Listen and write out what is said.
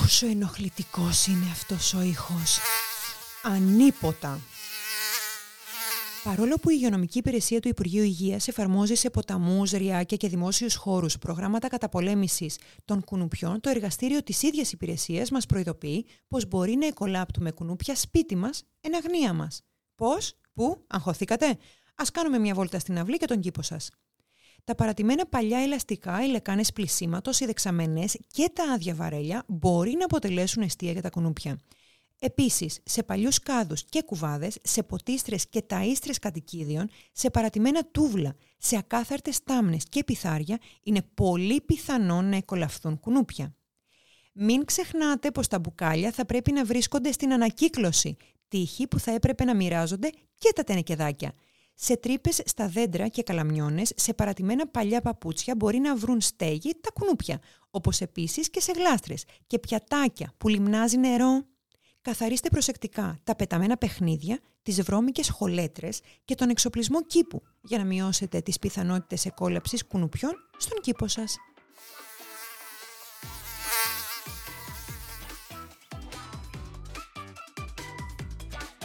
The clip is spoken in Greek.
Πόσο ενοχλητικός είναι αυτός ο ήχος. Ανίποτα. Παρόλο που η υγειονομική υπηρεσία του Υπουργείου Υγείας εφαρμόζει σε ποταμούς, ριάκια και δημόσιους χώρους προγράμματα καταπολέμησης των κουνουπιών, το εργαστήριο της ίδιας υπηρεσίας μας προειδοποιεί πως μπορεί να εκολάπτουμε κουνούπια σπίτι μας εν αγνία μας. Πώς, πού, αγχωθήκατε; Ας κάνουμε μια βόλτα στην αυλή και τον κήπο σας. Τα παρατημένα παλιά ελαστικά, οι λεκάνες πλησίματος, οι δεξαμενές και τα άδεια βαρέλια μπορεί να αποτελέσουν αιστεία για τα κουνούπια. Επίσης, σε παλιούς κάδους και κουβάδες, σε ποτίστρες και ταΐστρες κατοικίδιων, σε παρατημένα τούβλα, σε ακάθαρτες τάμνες και πιθάρια, είναι πολύ πιθανόν να εκολαφθούν κουνούπια. Μην ξεχνάτε πως τα μπουκάλια θα πρέπει να βρίσκονται στην ανακύκλωση, τύχη που θα έπρεπε να μοιράζονται και τα τενεκεδάκια – σε τρύπες στα δέντρα και καλαμιώνες, σε παρατημένα παλιά παπούτσια μπορεί να βρουν στέγη τα κουνούπια, όπως επίσης και σε γλάστρες και πιατάκια που λιμνάζει νερό. Καθαρίστε προσεκτικά τα πεταμένα παιχνίδια, τις βρώμικες χολέτρες και τον εξοπλισμό κήπου για να μειώσετε τις πιθανότητες εκόλαψη κουνουπιών στον κήπο σας.